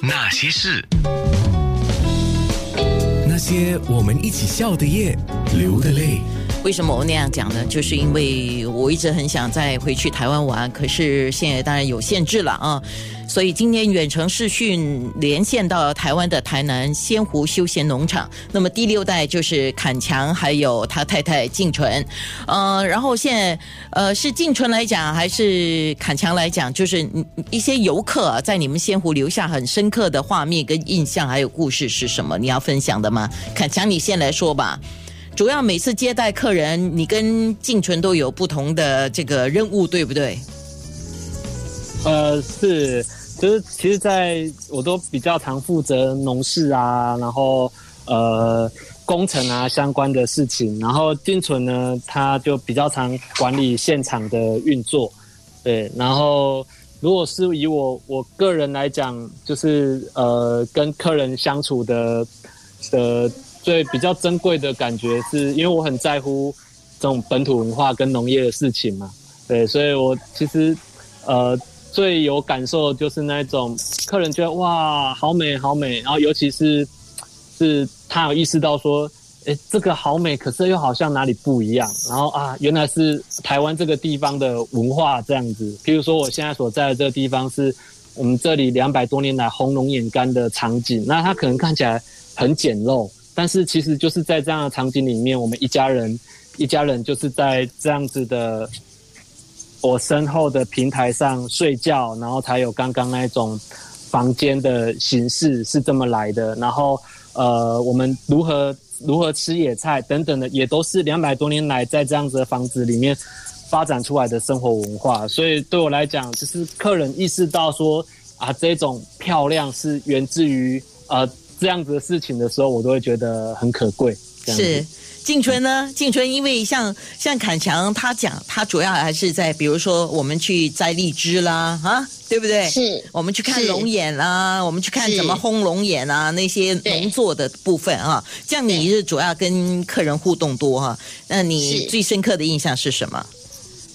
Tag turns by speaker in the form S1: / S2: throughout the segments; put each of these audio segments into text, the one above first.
S1: 那些事，
S2: 那些我们一起笑的夜，流的泪。
S3: 为什么我那样讲呢？就是因为我一直很想再回去台湾玩，可是现在当然有限制了啊。所以今天远程视讯连线到台湾的台南仙湖休闲农场。那么第六代就是坎强，还有他太太静纯。呃，然后现在呃是静纯来讲，还是坎强来讲，就是一些游客啊，在你们仙湖留下很深刻的画面跟印象，还有故事是什么？你要分享的吗？坎强，你先来说吧。主要每次接待客人，你跟静纯都有不同的这个任务，对不对？
S4: 呃，是，就是其实在我都比较常负责农事啊，然后呃工程啊相关的事情，然后静纯呢，他就比较常管理现场的运作，对，然后如果是以我我个人来讲，就是呃跟客人相处的的。最比较珍贵的感觉，是因为我很在乎这种本土文化跟农业的事情嘛，对，所以我其实呃最有感受就是那种客人觉得哇好美好美，然后尤其是是他有意识到说，哎这个好美，可是又好像哪里不一样，然后啊原来是台湾这个地方的文化这样子，譬如说我现在所在的这个地方是我们这里两百多年来红龙眼干的场景，那它可能看起来很简陋。但是其实就是在这样的场景里面，我们一家人，一家人就是在这样子的我身后的平台上睡觉，然后才有刚刚那种房间的形式是这么来的。然后呃，我们如何如何吃野菜等等的，也都是两百多年来在这样子的房子里面发展出来的生活文化。所以对我来讲，就是客人意识到说啊，这种漂亮是源自于呃。这样子的事情的时候，我都会觉得很可贵。
S3: 是静春呢？静春，因为像像坎强他讲，他主要还是在比如说我们去摘荔枝啦，啊，对不对？
S5: 是，
S3: 我们去看龙眼啦，我们去看怎么烘龙眼啊，那些农作的部分啊。这样你是主要跟客人互动多哈？那你最深刻的印象是什么？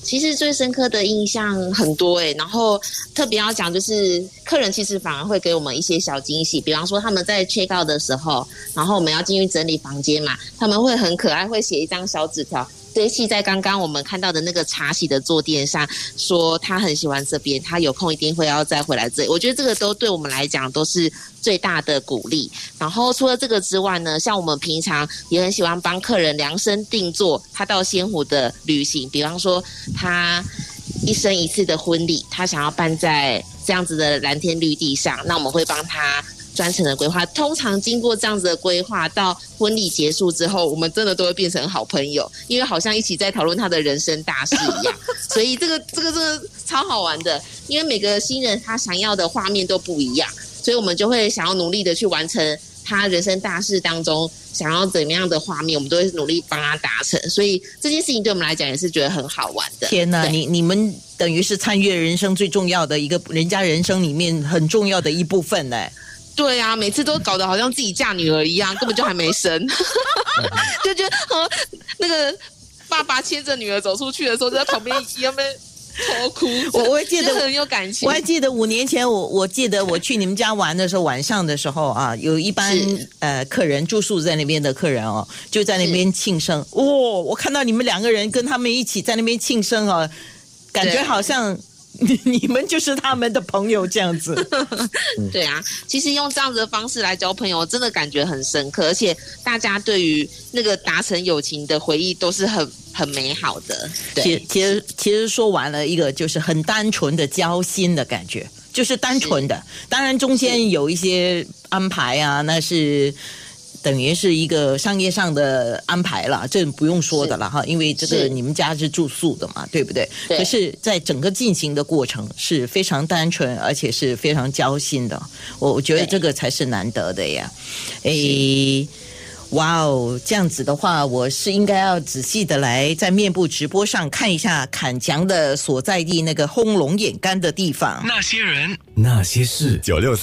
S5: 其实最深刻的印象很多哎，然后特别要讲就是客人其实反而会给我们一些小惊喜，比方说他们在 check 到的时候，然后我们要进去整理房间嘛，他们会很可爱，会写一张小纸条。堆砌在刚刚我们看到的那个茶席的坐垫上，说他很喜欢这边，他有空一定会要再回来这里。我觉得这个都对我们来讲都是最大的鼓励。然后除了这个之外呢，像我们平常也很喜欢帮客人量身定做他到仙湖的旅行，比方说他一生一次的婚礼，他想要办在这样子的蓝天绿地上，那我们会帮他。专程的规划，通常经过这样子的规划，到婚礼结束之后，我们真的都会变成好朋友，因为好像一起在讨论他的人生大事一样。所以这个这个这个超好玩的，因为每个新人他想要的画面都不一样，所以我们就会想要努力的去完成他人生大事当中想要怎么样的画面，我们都会努力帮他达成。所以这件事情对我们来讲也是觉得很好玩的。
S3: 天哪，你你们等于是参与人生最重要的一个人家人生里面很重要的一部分呢。
S5: 对啊，每次都搞得好像自己嫁女儿一样，根本就还没生，就觉得和那个爸爸牵着女儿走出去的时候，就在旁边一样边偷哭。
S3: 我我还记得
S5: 很有感情，
S3: 我还记得五年前，我我记得我去你们家玩的时候，晚上的时候啊，有一班呃客人住宿在那边的客人哦，就在那边庆生。哇，我看到你们两个人跟他们一起在那边庆生哦，感觉好像。你 你们就是他们的朋友这样子，
S5: 对啊，其实用这样子的方式来交朋友，真的感觉很深刻，而且大家对于那个达成友情的回忆都是很很美好的。
S3: 其其实其实说完了一个就是很单纯的交心的感觉，就是单纯的，当然中间有一些安排啊，那是。等于是一个商业上的安排了，这不用说的了哈，因为这个你们家是住宿的嘛，对不对？可是，在整个进行的过程是非常单纯，而且是非常交心的。我我觉得这个才是难得的呀。诶，哇哦，这样子的话，我是应该要仔细的来在面部直播上看一下砍墙的所在地那个轰龙眼干的地方。
S1: 那些人，
S2: 那些事，九六三。